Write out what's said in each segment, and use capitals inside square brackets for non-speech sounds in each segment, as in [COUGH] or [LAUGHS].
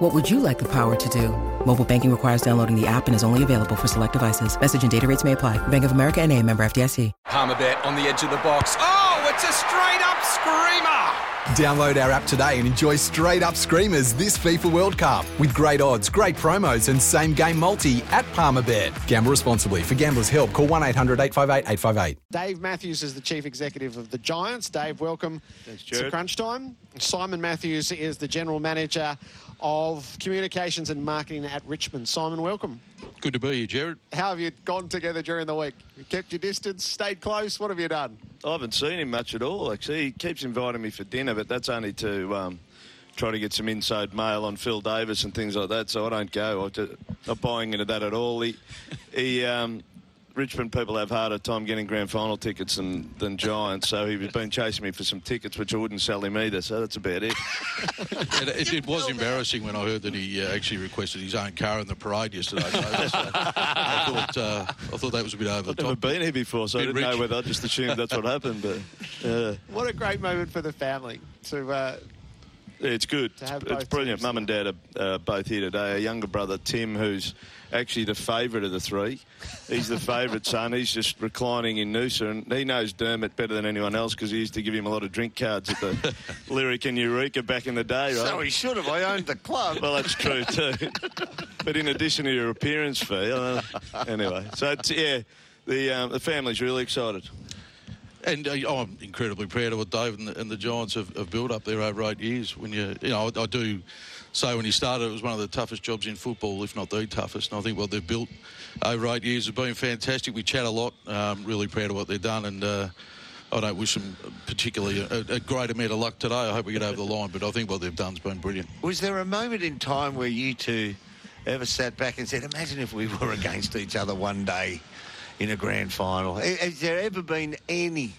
What would you like the power to do? Mobile banking requires downloading the app and is only available for select devices. Message and data rates may apply. Bank of America and a member FDIC. Palmerbet on the edge of the box. Oh, it's a straight up screamer! Download our app today and enjoy straight up screamers this FIFA World Cup with great odds, great promos, and same game multi at Palmerbet. Gamble responsibly. For gamblers' help, call 1 800 858 858. Dave Matthews is the chief executive of the Giants. Dave, welcome to Crunch Time. Simon Matthews is the general manager of communications and marketing at Richmond. Simon, welcome. Good to be here, Jared. How have you gone together during the week? You kept your distance, stayed close. What have you done? I haven't seen him much at all, actually. He keeps inviting me for dinner, but that's only to um, try to get some inside mail on Phil Davis and things like that, so I don't go. I'm not buying into that at all. He, he um, Richmond people have harder time getting grand final tickets than, than Giants, so he's been chasing me for some tickets, which I wouldn't sell him either, so that's about it. [LAUGHS] it, it, it was embarrassing when I heard that he uh, actually requested his own car in the parade yesterday. So that's, uh, I, thought, uh, I thought that was a bit over I've the never top. been here before, so I didn't know whether I just assumed that's what happened, but [LAUGHS] uh, What a great moment for the family to. Yeah, it's good. To have It's, it's both brilliant. teams Mum and Dad are uh, both here today. Our younger brother Tim, who's actually the favourite of the three, he's the favourite [LAUGHS] son. He's just reclining in Noosa, and he knows Dermot better than anyone else because he used to give him a lot of drink cards at the [LAUGHS] Lyric and Eureka back in the day, right? So he should have. I owned the club. Well, that's true too. [LAUGHS] but in addition to your appearance fee, uh, anyway. So it's, yeah, the um, the family's really excited. And uh, I'm incredibly proud of what Dave and the, and the Giants have, have built up there over eight years. When you, you know, I, I do say when he started, it was one of the toughest jobs in football, if not the toughest. And I think what they've built over eight years has been fantastic. We chat a lot. Um, really proud of what they've done, and uh, I don't wish them particularly a, a great amount of luck today. I hope we get over the line, but I think what they've done has been brilliant. Was there a moment in time where you two ever sat back and said, "Imagine if we were [LAUGHS] against each other one day in a grand final"? Has there ever been any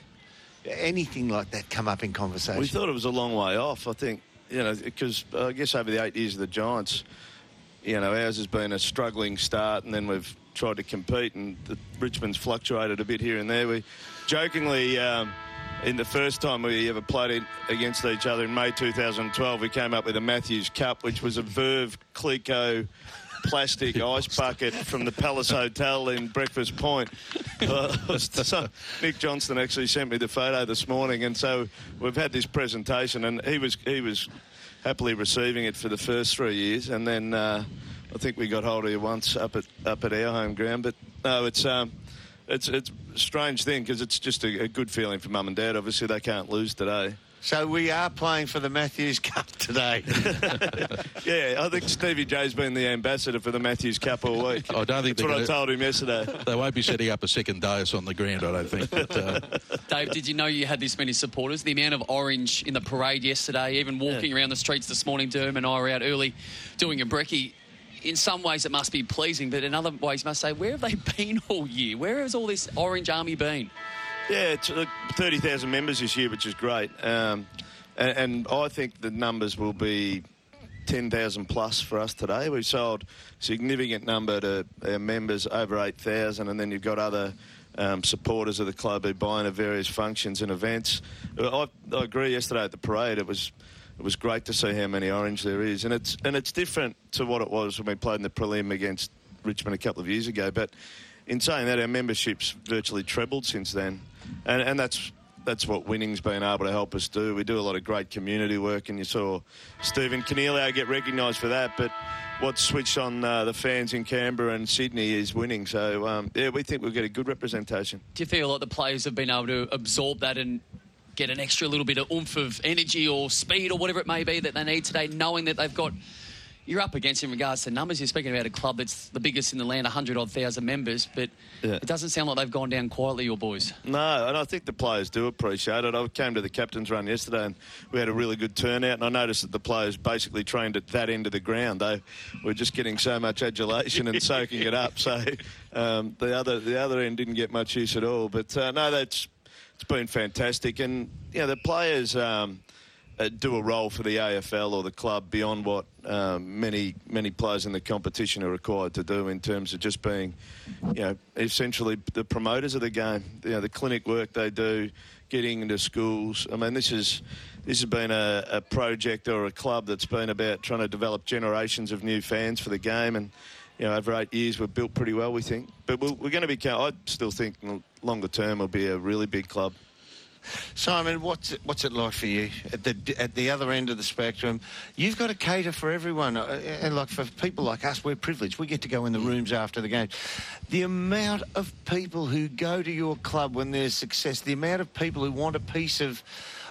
anything like that come up in conversation? We thought it was a long way off. I think you know because I guess over the eight years of the Giants, you know ours has been a struggling start, and then we've tried to compete, and the, Richmond's fluctuated a bit here and there. We jokingly. Um, in the first time we ever played in, against each other in May 2012, we came up with a Matthews Cup, which was a Veuve Clicquot plastic [LAUGHS] ice bucket from the Palace Hotel in Breakfast Point. Uh, [LAUGHS] so Nick Johnston actually sent me the photo this morning, and so we've had this presentation, and he was he was happily receiving it for the first three years, and then uh, I think we got hold of you once up at up at our home ground. But no, it's um, it's it's a strange thing because it's just a, a good feeling for mum and dad. Obviously, they can't lose today. So we are playing for the Matthews Cup today. [LAUGHS] Yeah, I think Stevie J's been the ambassador for the Matthews Cup all week. I don't think That's what I gonna- told him yesterday. [LAUGHS] They won't be setting up a second dais on the ground, I don't think. But, uh, Dave, did you know you had this many supporters? The amount of orange in the parade yesterday, even walking around the streets this morning, Derm and I were out early doing a brekkie. In some ways, it must be pleasing, but in other ways, must say, where have they [LAUGHS] been all year? Where has all this orange army been? Yeah, it's uh, 30,000 members this year, which is great. Um, and, and I think the numbers will be 10,000 plus for us today. We've sold significant number to our members, over 8,000, and then you've got other um, supporters of the club who buy into various functions and events. I, I agree. Yesterday at the parade, it was it was great to see how many orange there is, and it's and it's different to what it was when we played in the prelim against Richmond a couple of years ago. But in saying that, our membership's virtually trebled since then, and and that's that's what winning's been able to help us do. We do a lot of great community work, and you saw Stephen Coniglio get recognised for that. But what's switched on uh, the fans in Canberra and Sydney is winning. So um, yeah, we think we'll get a good representation. Do you feel like the players have been able to absorb that and get an extra little bit of oomph of energy or speed or whatever it may be that they need today, knowing that they've got, you're up against in regards to numbers. You're speaking about a club that's the biggest in the land, 100 odd thousand members, but Yeah. it doesn't sound like they've gone down quietly, your boys. No, and I think the players do appreciate it. I came to the captain's run yesterday and we had a really good turnout, and I noticed that the players basically trained at that end of the ground. They were just getting so much adulation and soaking it up. So um, the other the other end didn't get much use at all. But uh, no, that's it's been fantastic, and you know the players. Um, uh, do a role for the AFL or the club beyond what um, many many players in the competition are required to do in terms of just being, you know, essentially the promoters of the game. You know, the clinic work they do, getting into schools. I mean, this is this has been a, a project or a club that's been about trying to develop generations of new fans for the game and. You know, over eight years, we've built pretty well, we think. But we're, we're going to be. I still think longer term will be a really big club. Simon, what's it, what's it like for you at the at the other end of the spectrum? You've got to cater for everyone, uh, and like for people like us, we're privileged. We get to go in the rooms after the game. The amount of people who go to your club when there's success, the amount of people who want a piece of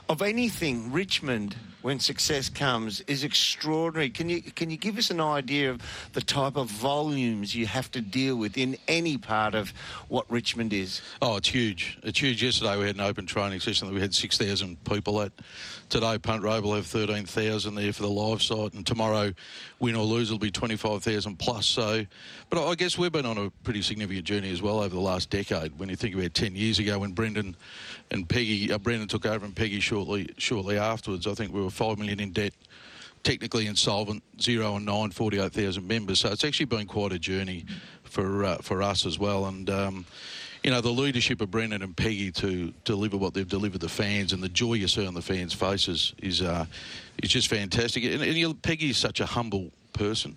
of anything Richmond when success comes is extraordinary. Can you can you give us an idea of the type of volumes you have to deal with in any part of what Richmond is? Oh, it's huge. It's huge. Yesterday we had an open training session that we had 6,000 people at. Today Punt Road will have 13,000 there for the live site, and tomorrow, win or lose, it'll be 25,000 plus. So, but I guess we've been on a pretty significant journey as well over the last decade. When you think about 10 years ago when Brendan and Peggy, uh, Brendan took over and Peggy shortly shortly afterwards, I think we were five million in debt technically insolvent, zero and nine, 48,000 members. So it's actually been quite a journey for uh, for us as well. And um, you know the leadership of Brendan and Peggy to deliver what they've delivered the fans and the joy you see on the fans' faces is uh, is just fantastic. And, and you, Peggy is such a humble person.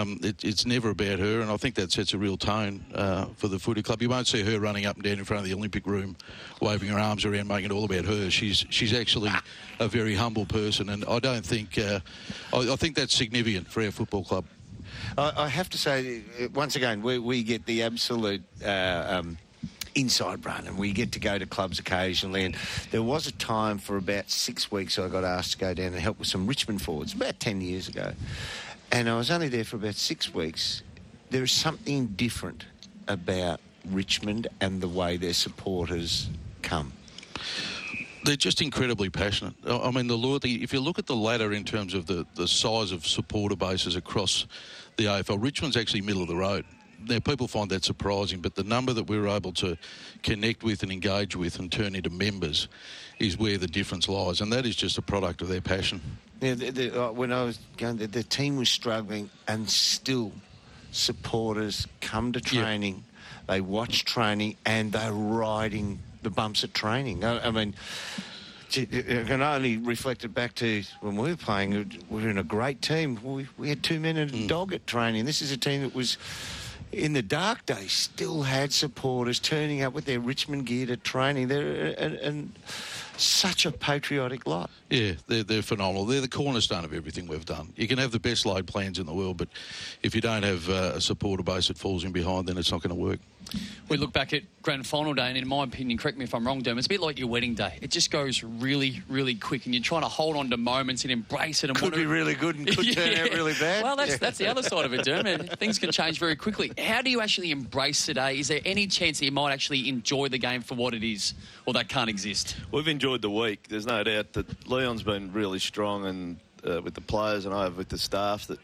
Um, it, it's never about her, and I think that sets a real tone uh, for the footy club. You won't see her running up and down in front of the Olympic room, waving her arms around, making it all about her. She's she's actually a very humble person, and I don't think uh, I, I think that's significant for our football club. I, have to say, uh, once again, we, we get the absolute. Uh, um, inside run and we get to go to clubs occasionally and there was a time for about six weeks I got asked to go down and help with some Richmond forwards about 10 years ago and I was only there for about six weeks there is something different about Richmond and the way their supporters come They're just incredibly passionate. I mean, the loyalty. If you look at the ladder in terms of the, the size of supporter bases across the AFL, Richmond's actually middle of the road. Now, people find that surprising, but the number that we were able to connect with and engage with and turn into members is where the difference lies, and that is just a product of their passion. Yeah, the, the, uh, when I was going, the, the team was struggling, and still, supporters come to Yeah. training, they watch training, and they're riding the bumps at training. I, I mean, gee, uh, uh, I can only reflect it back to when we were playing. We were in a great team. We, we had two men and a mm. dog at training. This is a team that was. In the dark days, still had supporters turning up with their Richmond gear to training. They're and, and such a patriotic lot. Yeah, they're, they're phenomenal. They're the cornerstone of everything we've done. You can have the best laid plans in the world, but if you don't have uh, a supporter base that falls in behind, then it's not going to work. We look back at grand final day, and in my opinion, correct me if I'm wrong, Dermot, it's a bit like your wedding day. It just goes really, really quick, and you're trying to hold on to moments and embrace it. And Could want to- be really good and could [LAUGHS] turn out really bad. Well, that's Yeah. that's the other side of it, Dermot. [LAUGHS] Things can change very quickly. How do you actually embrace today? Is there any chance that you might actually enjoy the game for what it is, or that can't exist? We've enjoyed the week. There's no doubt that Leon's been really strong and uh, with the players and I have with the staff that,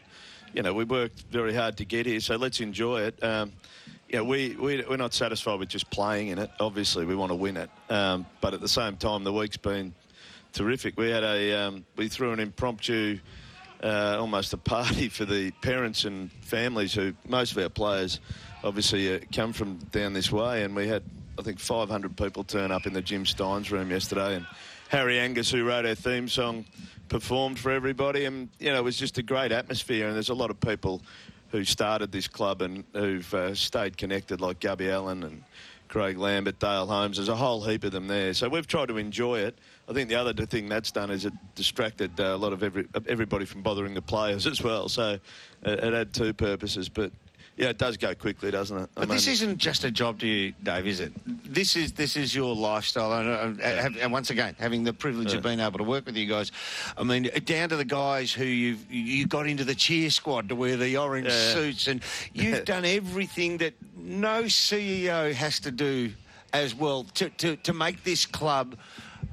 you know, we worked very hard to get here. So let's enjoy it. Um, know, we, we, we're not satisfied with just playing in it. Obviously, we want to win it. Um, but at the same time, the week's been terrific. We had a, um, we threw an impromptu, uh, almost a party for the parents and families who, most of our players obviously uh, come from down this way. And we had, I think, 500 people turn up in the Jim Stynes room yesterday. And Harry Angus, who wrote our theme song, performed for everybody, and you know it was just a great atmosphere. And there's a lot of people who started this club and who've uh, stayed connected, like Gubby Allen and Craig Lambert, Dale Holmes. There's a whole heap of them there. So we've tried to enjoy it. I think the other thing that's done is it distracted uh, a lot of every, everybody from bothering the players [LAUGHS] as well. So it, it had two purposes, but yeah, it does go quickly, doesn't it? I but mean, this isn't just a job to you, Dave, is it? This is this is your lifestyle, and, uh, and once again, having the privilege yeah. of being able to work with you guys. I mean, down to the guys who you you got into the cheer squad to wear the orange yeah. suits, and you've [LAUGHS] done everything that no CEO has to do as well to, to, to make this club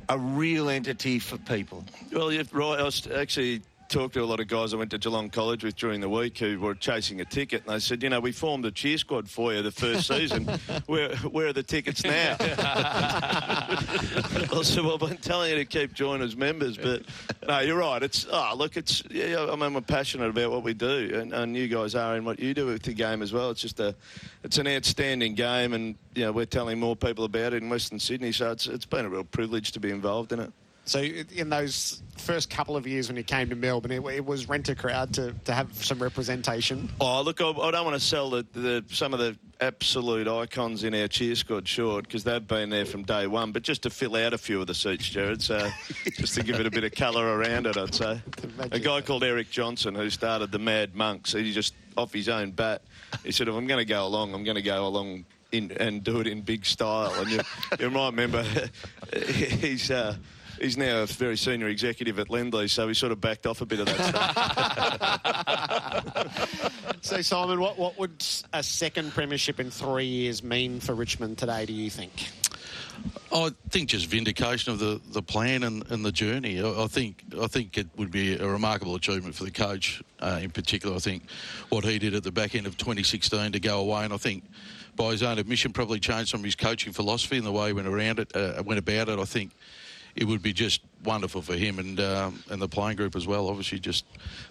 a real entity for people. Well, yeah, right. I was actually talked to a lot of guys I went to Geelong College with during the week who were chasing a ticket, and they said, you know, we formed a cheer squad for you the first season. [LAUGHS] where, where are the tickets now? I said, well, I've been telling you to keep joining as members, but no, you're right. It's oh, look, it's yeah, I mean, we're passionate about what we do, and, and you guys are in what you do with the game as well. It's just a, it's an outstanding game, and you know, we're telling more people about it in Western Sydney, so it's it's been a real privilege to be involved in it. So in those first couple of years when you came to Melbourne, it, it was rent a crowd to, to have some representation. Oh, look, I, I don't want to sell the, the, some of the absolute icons in our cheer squad short because they've been there from day one, but just to fill out a few of the seats, Jared. So [LAUGHS] just to give it a bit of colour around it, I'd say. A guy called Eric Johnson who started the Mad Monks, he just off his own bat, he said, "If I'm going to go along, I'm going to go along." In, and do it in big style, and you, you might remember [LAUGHS] he's uh, he's now a very senior executive at Lendlease, so he sort of backed off a bit of that stuff. [LAUGHS] so, Simon, what, what would a second premiership in three years mean for Richmond today, do you think? I think just vindication of the, the plan and, and the journey. I, I, think I think it would be a remarkable achievement for the coach uh, in particular. I think what he did at the back end of 2016 to go away, and I think by his own admission probably changed some of his coaching philosophy and the way he went around it, uh, went about it. I think it would be just wonderful for him and um, and the playing group as well. Obviously, just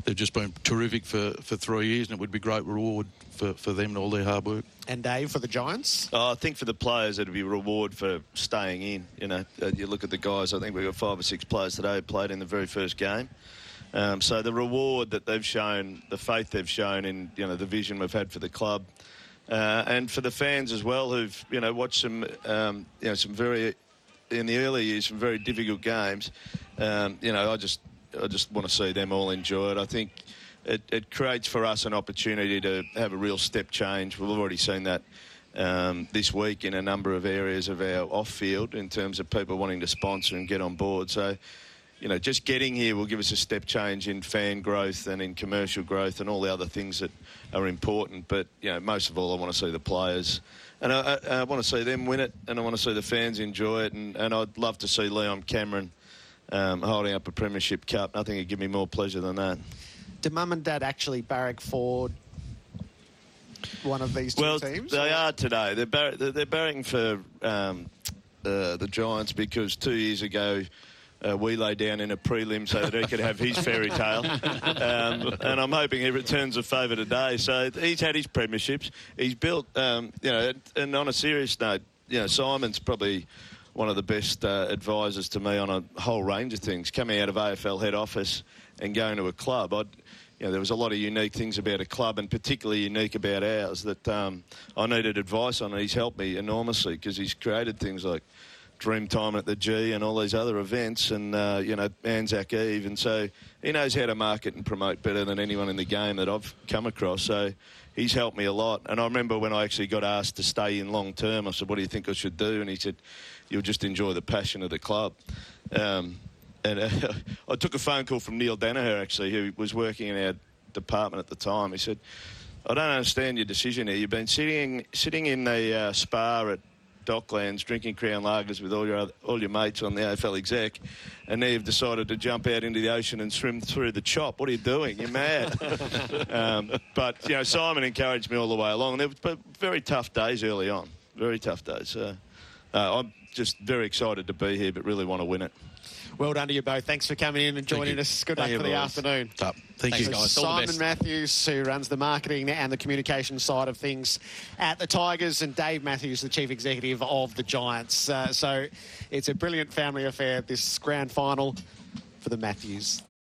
they've just been terrific for, for three years, and it would be great reward for, for them and all their hard work. And Dave for the Giants. Oh, I think for the players, it'd be a reward for staying in. You know, uh, you look at the guys. I think we've got five or six players today who played in the very first game. Um, so the reward that they've shown, the faith they've shown in you know the vision we've had for the club. Uh, and for the fans as well, who've you know watched some um, you know some very in the early years some very difficult games. Um, you know, I just I just want to see them all enjoy it. I think it, it, creates for us an opportunity to have a real step change. We've already seen that um, this week in a number of areas of our off-field in terms of people wanting to sponsor and get on board. So. You know, just getting here will give us a step change in fan growth and in commercial growth and all the other things that are important. But you know, most of all, I want to see the players and I, I, I, want to see them win it, and I want to see the fans enjoy it, and, and I'd love to see Leon Cameron um, holding up a premiership cup. Nothing would give me more pleasure than that. Do mum and dad actually barrack for one of these two well, teams? they or? are today. They're, bar- they're barracking for um, uh, the Giants because two years ago uh, we lay down in a prelim so that he could have his fairy tale. Um, and I'm hoping he returns a favour today. So he's had his premierships. He's built, um, you know, and on a serious note, you know, Simon's probably one of the best uh, advisors to me on a whole range of things. Coming out of AFL head office and going to a club, I'd, you know, there was a lot of unique things about a club, and particularly unique about ours that um, I needed advice on. And he's helped me enormously because he's created things like Dreamtime at the G and all these other events, and uh, you know Anzac Eve, and so he knows how to market and promote better than anyone in the game that I've come across. So he's helped me a lot. And I remember when I actually got asked to stay in long term, I said, "What do you think I should do?" And he said, "You'll just enjoy the passion of the club." Um, and uh, [LAUGHS] I took a phone call from Neil Daniher actually, who was working in our department at the time. He said. I don't understand your decision here. You've been sitting sitting in the uh, spa at Docklands drinking Crown Lagers with all your other, all your mates on the AFL exec, and now you've decided to jump out into the ocean and swim through the chop. What are you doing? You're mad. [LAUGHS] um, but you know, Simon encouraged me all the way along. There were very tough days early on. Very tough days. Uh, uh, I'm just very excited to be here, but really want to win it. Well done to you both. Thanks for coming in and joining us. Good luck for the afternoon. Top. Thank Thanks, you, guys. Simon Matthews, who runs the marketing and the communication side of things at the Tigers, and Dave Matthews, the chief executive of the Giants. Uh, so it's a brilliant family affair, this grand final for the Matthews.